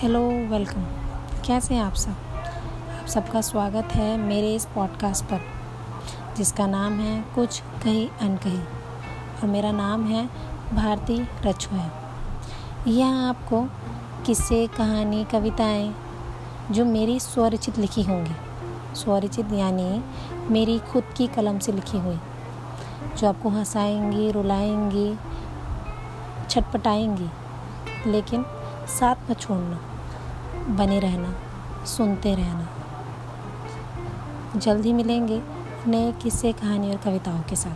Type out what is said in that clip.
Hello, welcome. कैसे हैं आप सब? आप सबका स्वागत है मेरे इस पॉडकास्ट पर, जिसका नाम है कुछ कही अनकही, और मेरा नाम है भारती रछुआ। यह आपको किस्से, कहानी, कविताएँ, जो मेरी स्वरचित लिखी होंगी, स्वरचित यानी मेरी खुद की कलम से लिखी हुई, जो आपको हंसाएँगी, रुलाएँगी, छटपटाएँगी, लेकिन साथ न छोड़ना। बने रहना सुनते रहना। जल्द ही मिलेंगे नए किस्से कहानी और कविताओं के साथ।